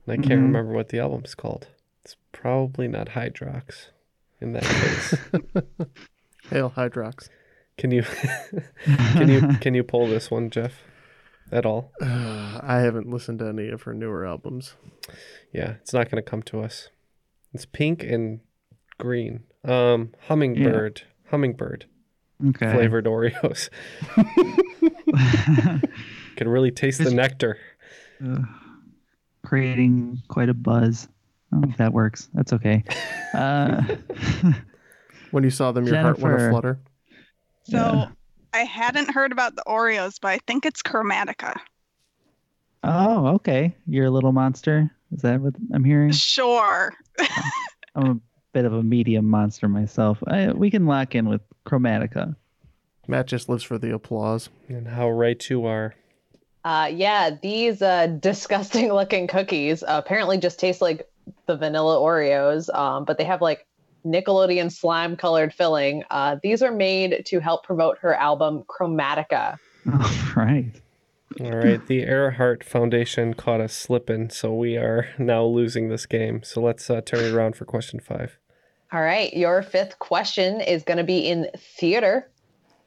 S2: And I can't
S4: Mhm.
S2: remember what the album's called. It's Probably not Hydrox in that case.
S3: Hail Hydrox.
S2: Can you can you can you pull this one, Jeff? At all?
S3: I haven't listened to any of her newer albums.
S2: Yeah, it's not going to come to us. It's pink and green. Um, hummingbird, hummingbird
S4: Okay.
S2: flavored Oreos. Can really taste the nectar.
S4: Uh, creating quite a buzz. I don't know if that works. That's okay. Uh,
S3: When you saw them, your heart went
S4: Jennifer.
S3: aflutter.
S5: So I hadn't heard about the Oreos, but I think it's Chromatica.
S4: oh, okay. You're a little monster. Is that what I'm hearing?
S5: Sure.
S4: I'm a bit of a medium monster myself. I, we can lock in with Chromatica.
S3: Matt just lives for the applause.
S2: And how right you are.
S6: Uh, yeah, these uh, disgusting looking cookies apparently just taste like the vanilla Oreos, um, but they have like Nickelodeon slime colored filling. Uh, these are made to help promote her album Chromatica.
S4: All right.
S2: All right, the Earhart Foundation caught us slipping, so we are now losing this game. So let's uh, turn it around for question five.
S6: All right, your fifth question is going to be in theater.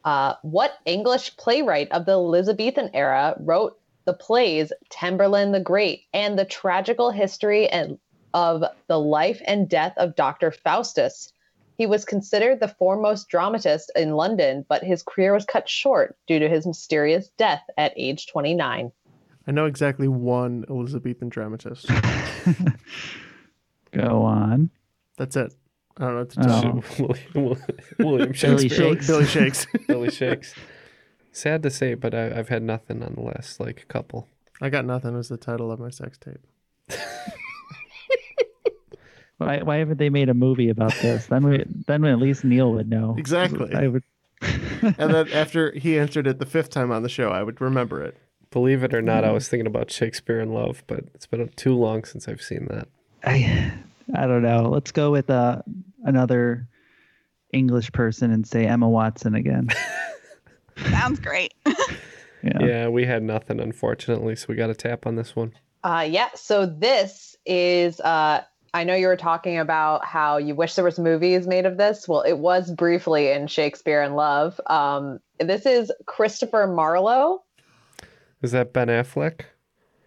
S6: Uh, what English playwright of the Elizabethan era wrote the plays Tamburlaine the Great and the tragical history and of the life and death of Dr. Faustus? He was considered the foremost dramatist in London, but his career was cut short due to his mysterious death at age 29.
S3: I know exactly one Elizabethan dramatist.
S4: Go on.
S3: That's it. I don't know what to oh. tell
S4: Oh.
S3: you.
S2: William, William
S4: Billy
S2: Shakespeare.
S4: Shakes.
S3: Billy Shakes.
S2: Billy Shakes. Sad to say, but I, I've had nothing on the list, like a couple.
S3: I got nothing was the title of my sex tape.
S4: Why, why haven't they made a movie about this? Then we, then at least Neal would know.
S3: Exactly.
S4: I would.
S3: And then after he answered it the fifth time on the show, I would remember it.
S2: Believe it or not, I was thinking about Shakespeare in Love, but it's been too long since I've seen that.
S4: I, I don't know. Let's go with uh, another English person and say Emma Watson again.
S5: Sounds great.
S4: Yeah.
S2: Yeah, we had nothing, unfortunately, so we got a tap on this one.
S6: Uh, yeah. So this is. Uh, I know you were talking about how you wish there was movies made of this. Well, it was briefly in Shakespeare in Love. Um, this is Christopher Marlowe.
S2: Is that Ben Affleck?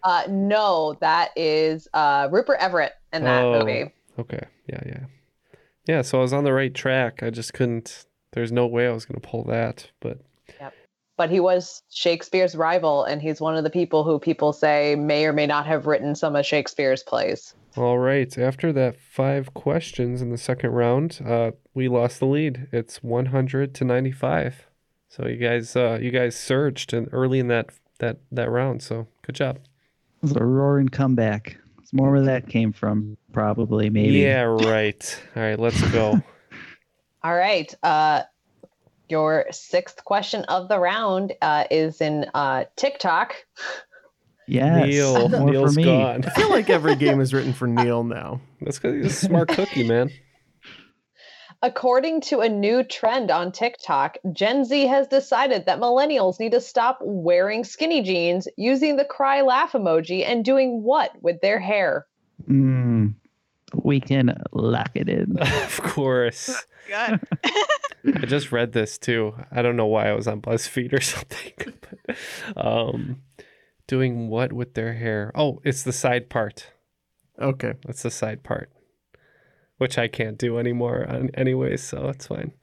S6: Uh, no, that is uh, Rupert Everett in that
S2: Oh,
S6: movie.
S2: Okay. Yeah, yeah. Yeah, so I was on the right track. I just couldn't there's no way I was gonna pull that, but
S6: But he was Shakespeare's rival, and he's one of the people who people say may or may not have written some of Shakespeare's plays.
S2: all right. After that five questions in the second round, uh, we lost the lead. It's one hundred to ninety five. So you guys uh you guys surged in early in that that that round, so good job.
S4: It was a roaring comeback. It's more where that came from, probably, maybe.
S2: Yeah, right. All right, let's go.
S6: All right. Uh, your sixth question of the round uh, is in uh, TikTok.
S4: Yes.
S2: Neal,
S4: more
S2: Neal's
S4: for me.
S2: gone.
S3: I feel like every game is written for Neal now.
S2: That's because he's a smart cookie, man.
S6: According to a new trend on TikTok, Gen Z has decided that millennials need to stop wearing skinny jeans, using the cry laugh emoji, and doing what with their hair?
S4: Mm, we can lock it in.
S2: Of course.
S5: Good.
S2: I just read this too. I don't know why I was on BuzzFeed or something. but, um, doing what with their hair? Oh, it's the side part.
S3: Okay.
S2: That's the side part, which I can't do anymore. On, anyways, so it's fine.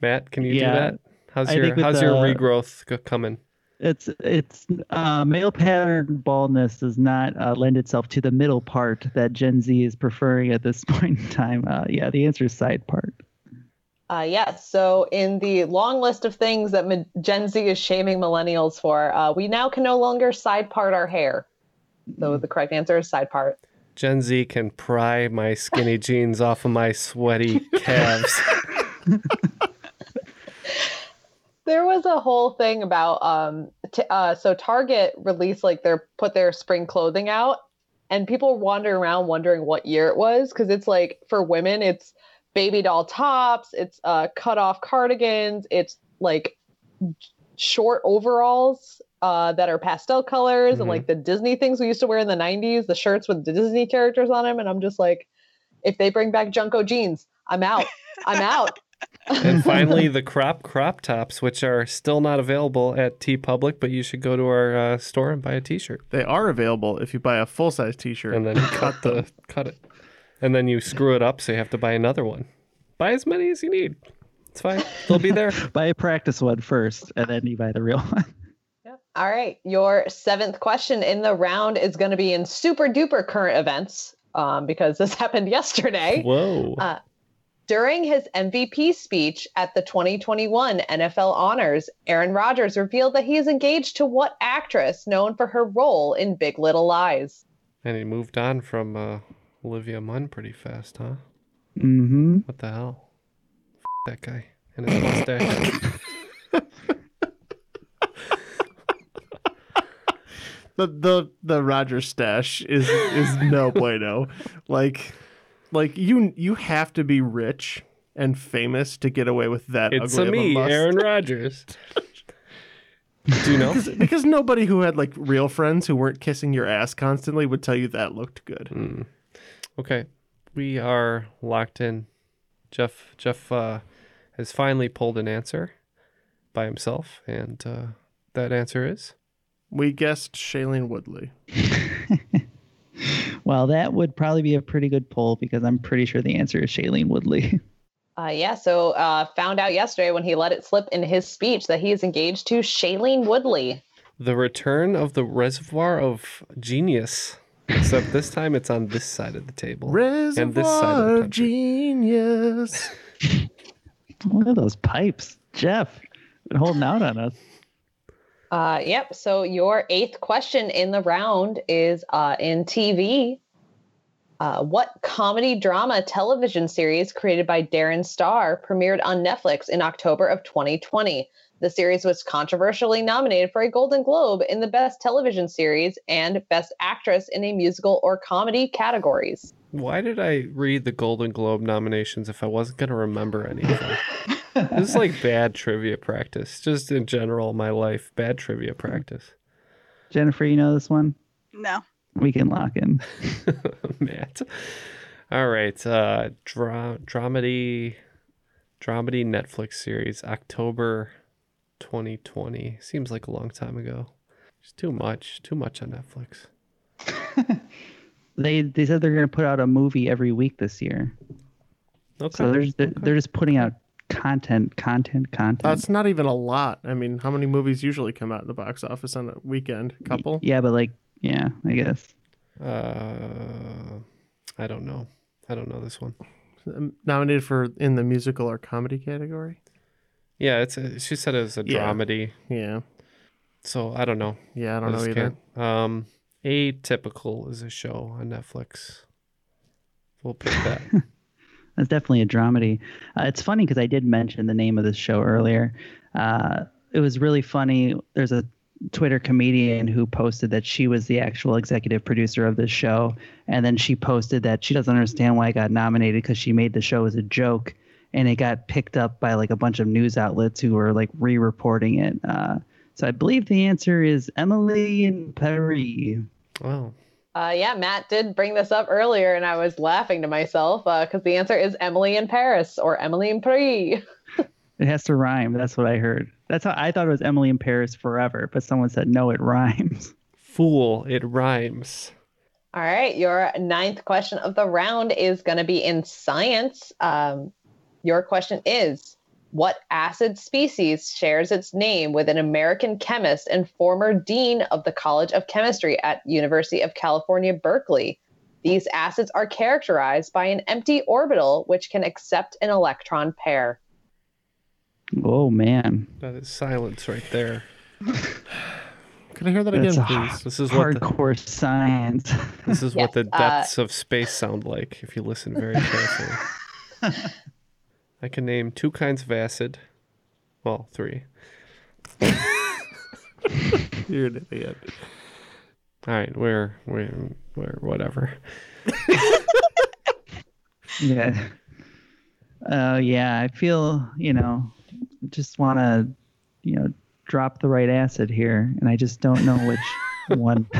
S2: Matt, can you
S4: Yeah,
S2: do that? How's
S4: I
S2: your
S4: think with
S2: How's your regrowth coming?
S4: It's it's uh, male pattern baldness does not uh, lend itself to the middle part that Gen Z is preferring at this point in time. Uh, yeah, the answer is side part.
S6: Uh, yeah, so in the long list of things that mi- Gen Z is shaming millennials for, uh, we now can no longer side part our hair. So the correct answer is side part.
S2: Gen Z can pry my skinny jeans off of my sweaty calves.
S6: There was a whole thing about um t- uh so Target released like their put their spring clothing out and people wander around wondering what year it was because it's like for women it's baby doll tops, it's uh cut off cardigans, it's like short overalls uh that are pastel colors and
S2: Mhm.
S6: like the Disney things we used to wear in the 90s, the shirts with the Disney characters on them and I'm just like If they bring back JNCO jeans, I'm out. I'm out.
S2: And finally, the crop crop tops, which are still not available at TeePublic, but you should go to our uh, store and buy a T-shirt.
S3: They are available if you buy a full size T-shirt
S2: and then you cut the cut it, and then you screw it up, so you have to buy another one. Buy as many as you need. It's fine. They'll be there.
S4: buy a practice one first, and then you buy the real one.
S6: All right. Your seventh question in the round is going to be in super duper current events um, because this happened yesterday.
S2: Whoa.
S6: Uh, during his MVP speech at the 2021 NFL Honors, Aaron Rodgers revealed that he is engaged to what actress known for her role in Big Little Lies?
S2: And he moved on from uh, Olivia Munn pretty fast, huh?
S4: Mm-hmm.
S2: What the hell? F- that guy and his mustache.
S3: the the the Roger stash is is no bueno. like like you you have to be rich and famous to get away with that.
S2: It's
S3: ugly
S2: a
S3: of
S2: me,
S3: mustache.
S2: Aaron Rodgers. Do you know?
S3: because, because nobody who had like real friends who weren't kissing your ass constantly would tell you that looked good.
S2: Mm. Okay, we are locked in. Jeff Jeff uh, has finally pulled an answer by himself, and uh, that answer is
S3: We guessed Shailene Woodley.
S4: Well, that would probably be a pretty good poll because I'm pretty sure the answer is Shailene Woodley.
S6: Uh, yeah, so uh, found out yesterday when he let it slip in his speech that he is engaged to Shailene Woodley.
S2: the return of the reservoir of genius. Except this time it's on this side of the table and this side of
S3: Reservoir
S2: the
S3: of
S2: country.
S3: genius.
S4: Look at those pipes, Jeff. Been holding out on us.
S6: Uh, yep. So your eighth question in the round is uh, in TV. Uh, what comedy drama television series created by Darren Star premiered on Netflix in October of 2020? The series was controversially nominated for a Golden Globe in the Best Television Series and Best Actress in a Musical or Comedy categories.
S2: Why did I read the Golden Globe nominations if I wasn't going to remember anything? this is like bad trivia practice. Just in general, my life, bad trivia practice.
S4: Jennifer, you know this one?
S5: No.
S4: We can lock in.
S2: Matt. All right. Uh, dra- dramedy, dramedy Netflix series, October 2020. Seems like a long time ago. It's too much. Too much on Netflix.
S4: They they said they're going to put out a movie every week this year.
S2: Okay.
S4: So they're just, they're, they're just putting out content, content, content.
S3: That's not even a lot. I mean, how many movies usually come out in the box office on a weekend? A couple?
S4: yeah, but like, yeah, I guess.
S2: Uh, I don't know. I don't know this one.
S3: Um, Nominated for in the musical or comedy category?
S2: Yeah, it's a, she said it was a
S3: Yeah.
S2: dramedy.
S3: Yeah.
S2: So I don't know.
S3: Yeah, I don't know either.
S2: can't. Um, Atypical is a show on Netflix. We'll pick that.
S4: That's definitely a dramedy. Uh, it's funny because I did mention the name of this show earlier. Uh, it was really funny. There's a Twitter comedian who posted that she was the actual executive producer of this show, and then she posted that she doesn't understand why it got nominated because she made the show as a joke, and it got picked up by like a bunch of news outlets who were like re-reporting it. Uh, so I believe the answer is Emily in Paris.
S2: Wow.
S6: Uh, yeah, Matt did bring this up earlier, and I was laughing to myself because the answer is Emily in Paris or Emily in Paris.
S4: It has to rhyme. That's what I heard. That's how I thought it was Emily in Paris forever, but someone said no, it rhymes.
S2: Fool, it rhymes.
S6: All right, your ninth question of the round is going to be in science. Um, your question is What acid species shares its name with an American chemist and former dean of the College of Chemistry at University of California, Berkeley? These acids are characterized by an empty orbital which can accept an electron pair.
S4: Oh man,
S2: That is silence right there.
S3: Can I hear that
S4: That's
S3: again, please?
S2: This is what the,
S4: hardcore science.
S2: this is what the
S6: Yes, uh,
S2: depths of space sound like if you listen very carefully. I can name two kinds of acid. Well, three.
S3: You're an idiot.
S2: All right, we're we're we're whatever.
S4: yeah. Uh, yeah, I feel you know, just want to, you know, drop the right acid here, and I just don't know which one.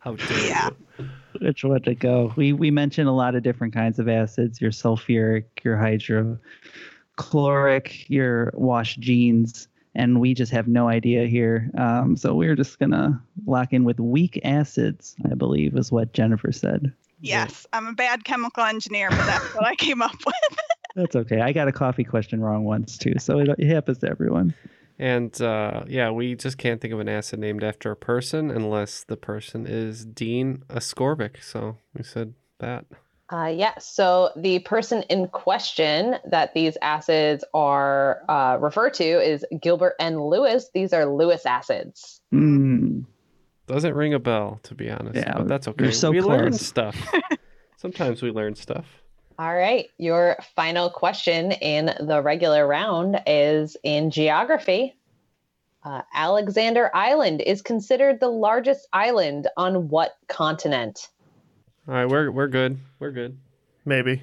S2: How dare
S5: Yeah.
S2: you?
S4: which one to go. We we mentioned a lot of different kinds of acids. Your sulfuric, your hydrochloric, your wash jeans, and we just have no idea here. Um, so we're just gonna lock in with weak acids. I believe is what Jennifer said.
S5: Yes, I'm a bad chemical engineer, but that's what I came up with.
S4: That's okay. I got a coffee question wrong once too, so it, it happens to everyone.
S2: And uh, yeah, we just can't think of an acid named after a person unless the person is Dean Ascorbic. So we said that.
S6: Uh, yes. So the person in question that these acids are uh, referred to is Gilbert N. Lewis. These are Lewis acids.
S4: Mm.
S2: Doesn't ring a bell, to be honest.
S4: Yeah,
S2: but that's okay.
S4: you're so
S2: we learn stuff. Sometimes we learn stuff.
S6: All right. Your final question in the regular round is in geography. Uh, Alexander Island is considered the largest island on what continent?
S2: All right, we're we're good. We're good.
S3: Maybe.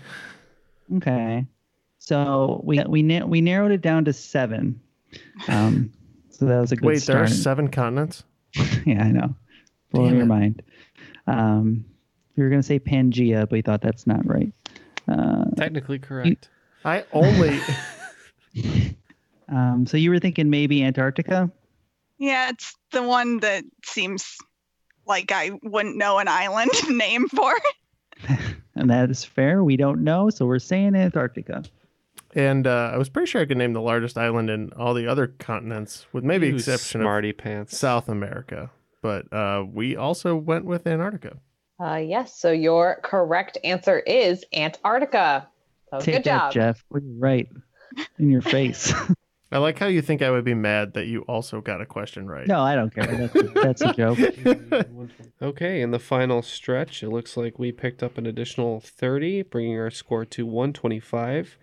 S4: Okay. So we we na- we narrowed it down to seven. Um, so that was a good
S3: Wait, there are seven continents?
S4: yeah, I know. Blowing your mind. Um, we were gonna say Pangea, but we thought that's not right. Uh,
S2: Technically correct.
S3: I only.
S4: um, so you were thinking maybe Antarctica?
S5: Yeah, it's the one that seems like I wouldn't know an island name for.
S4: And that is fair. We don't know, so we're saying Antarctica.
S3: And uh, I was pretty sure I could name the largest island in all the other continents, with maybe
S2: You
S3: exception
S2: smarty
S3: of
S2: pants.
S3: South America. But uh, we also went with Antarctica.
S6: Uh, yes. So your correct answer is Antarctica. So
S4: Take
S6: good
S4: that,
S6: job.
S4: Jeff. We're right in your face.
S3: I like how you think I would be mad that you also got a question right.
S4: no, I don't care. That's a, that's a joke.
S2: Okay, in the final stretch, it looks like we picked up an additional 30, bringing our score to 125.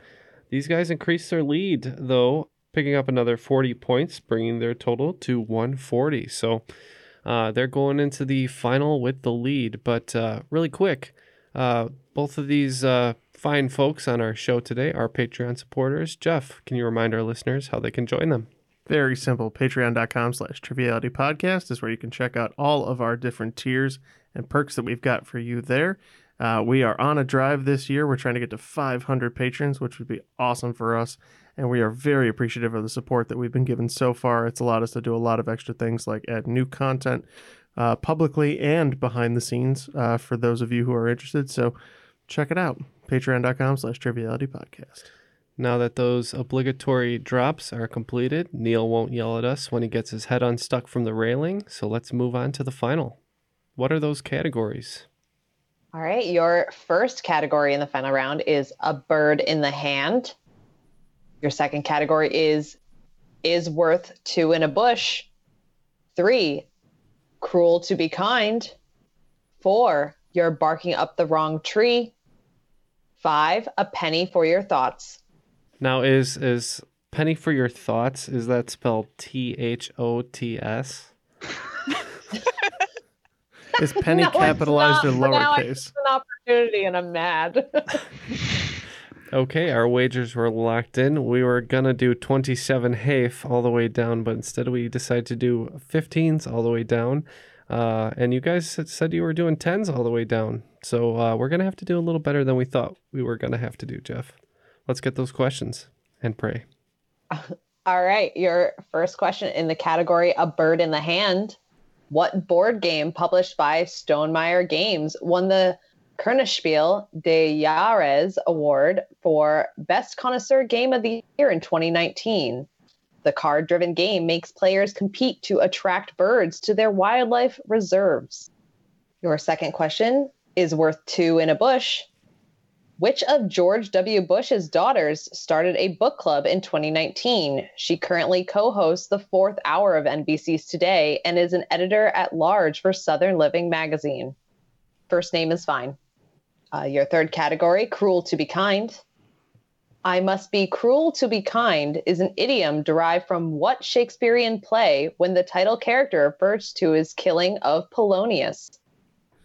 S2: These guys increased their lead, though, picking up another 40 points, bringing their total to 140. So uh, they're going into the final with the lead. But uh, really quick, uh, both of these uh, fine folks on our show today are Patreon supporters. Jeff, can you remind our listeners how they can join them?
S3: Very simple. Patreon.com slash triviality podcast is where you can check out all of our different tiers and perks that we've got for you there. Uh, we are on a drive this year. We're trying to get to 500 patrons, which would be awesome for us. And we are very appreciative of the support that we've been given so far. It's allowed us to do a lot of extra things like add new content uh, publicly and behind the scenes uh, for those of you who are interested. So check it out. Patreon.com slash triviality podcast.
S2: Now that those obligatory drops are completed, Neal won't yell at us when he gets his head unstuck from the railing, so let's move on to the final. What are those categories?
S6: All right. Your first category in the final round is a bird in the hand. Your second category is is worth two in a bush. Three, cruel to be kind. Four, you're barking up the wrong tree. Five, a penny for your thoughts.
S2: Now is is penny for your thoughts? Is that spelled T H O T S?
S3: Is penny
S6: No,
S3: capitalized or
S6: now I
S3: lowercase?
S6: missed an opportunity and I'm mad.
S2: Okay, our wagers were locked in. We were gonna do 27 half all the way down, but instead we decided to do 15s all the way down. Uh, and you guys said- you were doing 10s all the way down. So uh, we're gonna have to do a little better than we thought we were gonna have to do, Jeff. Let's get those questions and pray.
S6: All right, your first question in the category A Bird in the Hand. What board game published by Stonemaier Games won the Kennerspiel des Jahres Award for Best Connoisseur Game of the Year in 2019? The card driven game makes players compete to attract birds to their wildlife reserves. Your second question is worth two in a bush. Which of George W. Bush's daughters started a book club in 2019? She currently co hosts the fourth hour of NBC's Today and is an editor at large for Southern Living magazine. First name is fine. Uh, your third category, cruel to be kind. I must be cruel to be kind is an idiom derived from what Shakespearean play when the title character refers to his killing of Polonius?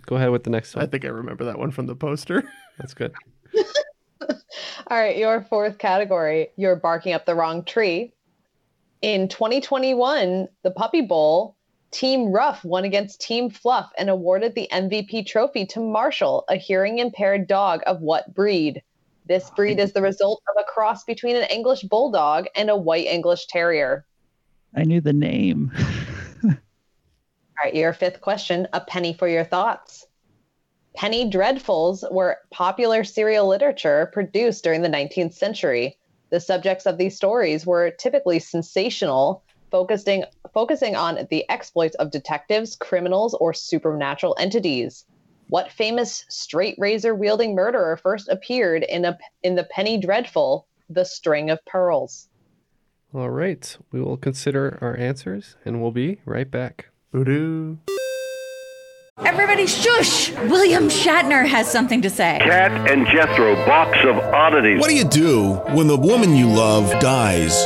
S2: Go ahead with the next one.
S3: I think I remember that one from the poster.
S2: That's good.
S6: All right, your fourth category, you're barking up the wrong tree. In 2021, the Puppy Bowl Team Rough won against Team Fluff and awarded the MVP trophy to Marshall, a hearing impaired dog of what breed? This oh. breed is the result of a cross between an English bulldog and a white English terrier.
S4: I knew the name.
S6: All right, your fifth question a penny for your thoughts. Penny Dreadfuls were popular serial literature produced during the 19th century. The subjects of these stories were typically sensational, focusing focusing on the exploits of detectives, criminals, or supernatural entities. What famous straight razor wielding murderer first appeared in a in the Penny Dreadful, The String of Pearls?
S2: All right, we will consider our answers and we'll be right back.
S3: Voodoo.
S8: Everybody shush! William Shatner has something to say.
S9: Kat and Jethro, box of oddities.
S10: What do you do when the woman you love dies?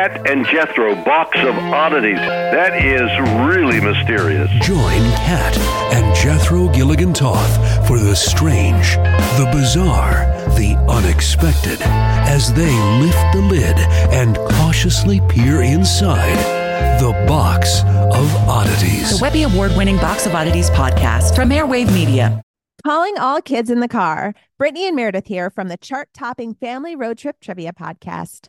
S9: Kat and Jethro, box of oddities. That is really mysterious.
S11: Join Kat and Jethro Gilligan Toth for the strange, the bizarre, the unexpected as they lift the lid and cautiously peer inside the box of oddities.
S8: The Webby Award winning Box of Oddities podcast from Airwave Media.
S12: Calling all kids in the car. Brittany and Meredith here from the chart topping Family Road Trip Trivia Podcast.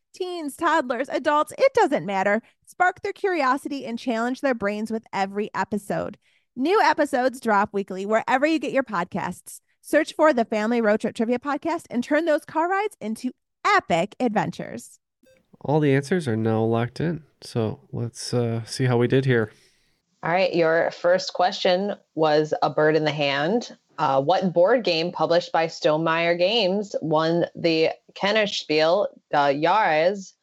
S12: teens, toddlers, adults, it doesn't matter. Spark their curiosity and challenge their brains with every episode. New episodes drop weekly wherever you get your podcasts. Search for the Family Road Trip Trivia Podcast and turn those car rides into epic adventures.
S2: All the answers are now locked in. So let's uh, see how we did here.
S6: All right, your first question was a bird in the hand. Uh, what board game published by Stonemaier Games won the Kennerspiel des Jahres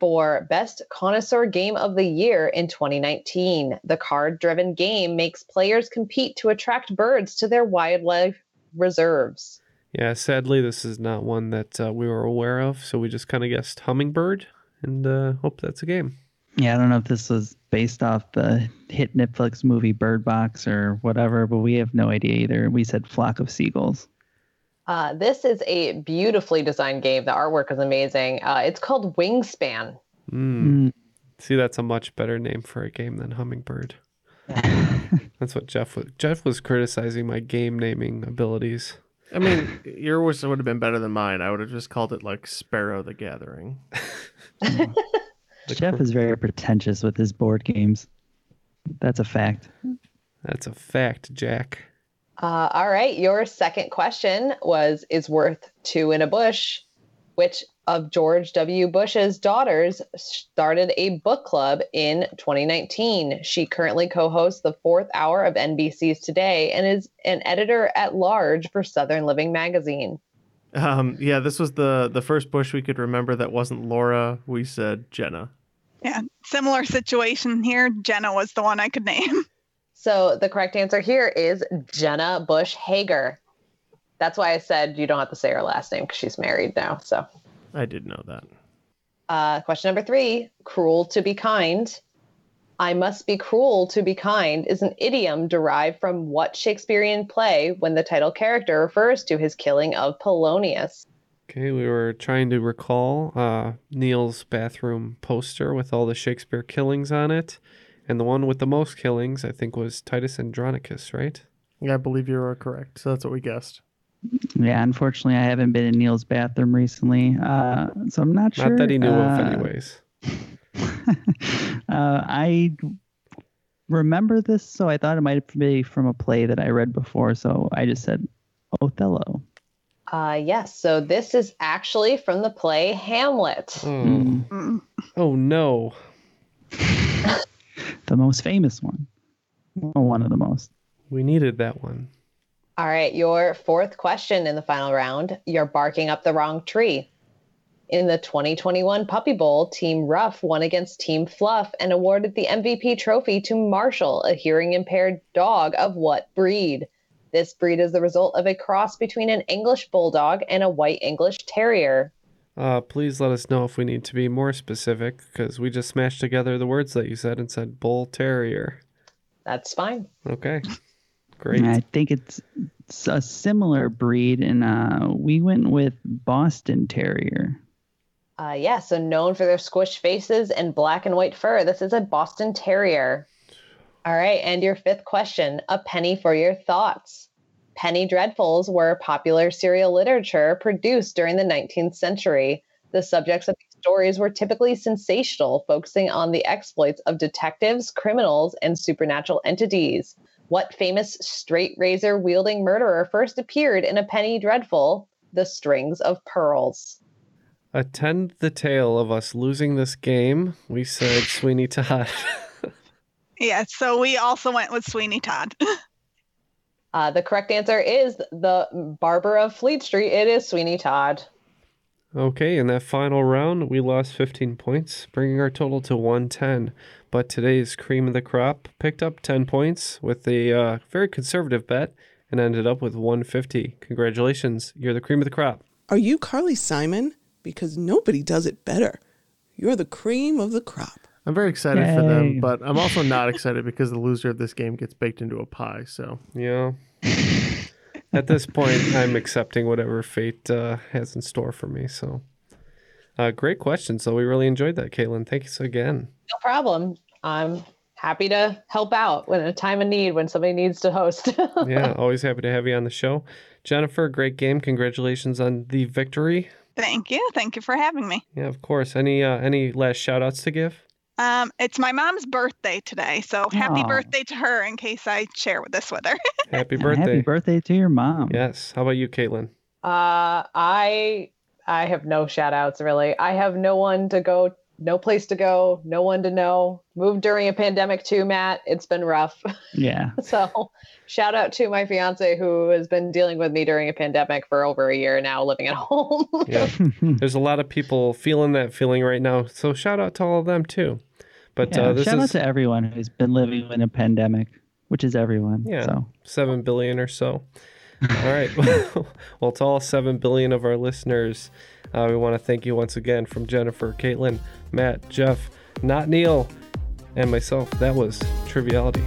S6: for Best Connoisseur Game of the Year in 2019? The card driven game makes players compete to attract birds to their wildlife reserves.
S2: Yeah, sadly, this is not one that uh, we were aware of. So we just kind of guessed hummingbird and uh, hope that's a game.
S4: Yeah, I don't know if this was based off the hit Netflix movie Bird Box or whatever, but we have no idea either. We said Flock of Seagulls.
S6: Uh, this is a beautifully designed game. The artwork is amazing. Uh, it's called Wingspan.
S2: Mm. See, that's a much better name for a game than Hummingbird. that's what Jeff was. Jeff was criticizing my game naming abilities.
S3: I mean, yours would have been better than mine. I would have just called it like Sparrow the Gathering.
S4: Jeff is very pretentious with his board games. That's a fact.
S2: That's a fact, Jack.
S6: Uh, all right. Your second question was Is worth two in a bush? Which of George W. Bush's daughters started a book club in 2019? She currently co hosts the fourth hour of NBC's Today and is an editor at large for Southern Living magazine.
S3: Um, yeah, this was the the first Bush we could remember that wasn't Laura. We said Jenna.
S5: Yeah, similar situation here. Jenna was the one I could name.
S6: So the correct answer here is Jenna Bush Hager. That's why I said you don't have to say her last name because she's married now. So
S3: I did know that.
S6: Uh, question number three Cruel to be kind. I must be cruel to be kind is an idiom derived from what Shakespearean play when the title character refers to his killing of Polonius?
S2: Okay, we were trying to recall uh, Neal's bathroom poster with all the Shakespeare killings on it. And the one with the most killings, I think, was Titus Andronicus, right?
S3: Yeah, I believe you are correct. So that's what we guessed.
S4: Yeah, unfortunately, I haven't been in Neal's bathroom recently, uh, so I'm not sure.
S2: Not that he knew
S4: uh,
S2: of, anyways.
S4: uh, I remember this, so I thought it might be from a play that I read before. So I just said Othello.
S6: Uh, yes. So this is actually from the play Hamlet.
S2: Oh, oh no.
S4: The most famous one. Well, one of the most.
S2: We needed that one.
S6: All right, your fourth question in the final round. You're barking up the wrong tree. In the 2021 Puppy Bowl, Team Rough won against Team Fluff and awarded the MVP trophy to Marshall, a hearing impaired dog of what breed? This breed is the result of a cross between an English Bulldog and a White English Terrier.
S2: Uh, please let us know if we need to be more specific because we just smashed together the words that you said and said bull terrier.
S6: That's fine.
S2: Okay. Great.
S4: I think it's, it's a similar breed, and uh, we went with Boston Terrier.
S6: Uh, yeah, so known for their squished faces and black and white fur. This is a Boston Terrier. All right, and your fifth question a penny for your thoughts. Penny Dreadfuls were popular serial literature produced during the 19th century. The subjects of these stories were typically sensational, focusing on the exploits of detectives, criminals, and supernatural entities. What famous straight razor wielding murderer first appeared in a Penny Dreadful? The Strings of Pearls.
S2: Attend the tale of us losing this game. We said Sweeney Todd.
S5: Yeah, so we also went with Sweeney Todd.
S6: Uh, the correct answer is the Barber of Fleet Street. It is Sweeney Todd.
S2: okay, in that final round, we lost 15 points, bringing our total to 110. But today's cream of the crop picked up 10 points with a uh, very conservative bet and ended up with 150. Congratulations, you're the cream of the crop.
S7: Are you Carly Simon? Because nobody does it better. You're the cream of the crop.
S3: I'm very excited for them, but I'm also not excited because the loser of this game gets baked into a pie. So
S2: Yeah. At this point, I'm accepting whatever fate uh, has in store for me. So, uh, great question. So, we really enjoyed that, Caitlin. Thank you so again.
S6: No problem. I'm happy to help out when a time of need when somebody needs to host.
S2: Yeah, always happy to have you on the show. Jennifer, great game. Congratulations on the victory.
S5: Thank you. Thank you for having me.
S2: Yeah, of course. Any uh, any last shout outs to give?
S5: Um, it's my mom's birthday today, so happy
S4: Aw.
S5: birthday to her in case I share with this with her.
S2: Happy birthday.
S4: Happy birthday to your mom.
S2: Yes. How about you, Caitlin?
S6: Uh, I I have no shout outs really. I have no one to go, no place to go, no one to know. Moved during a pandemic too, Matt. It's been rough.
S4: Yeah.
S6: so shout out to my fiance who has been dealing with me during a pandemic for over a year now, living at home.
S2: Yeah. There's a lot of people feeling that feeling right now. So, shout out to all of them, too. But
S4: Yeah,
S2: uh, this
S4: shout out to everyone who's been living in a pandemic, which is everyone.
S2: Yeah,
S4: So
S2: seven billion or so. All right. well, to all seven billion of our listeners, uh, we want to thank you once again from Jennifer, Caitlin, Matt, Jeff, not Neal, and myself. That was Triviality.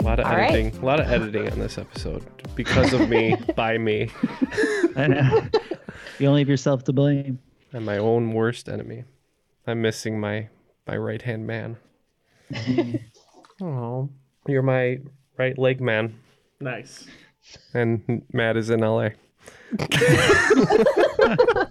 S2: A lot of
S6: All right.
S2: editing. A lot of editing on this episode because of me, by me.
S4: I know. you only have yourself to blame.
S2: I'm my own worst enemy. I'm missing my my right hand man.
S3: oh,
S2: You're my right leg man,
S3: nice.
S2: and Matt is in LA.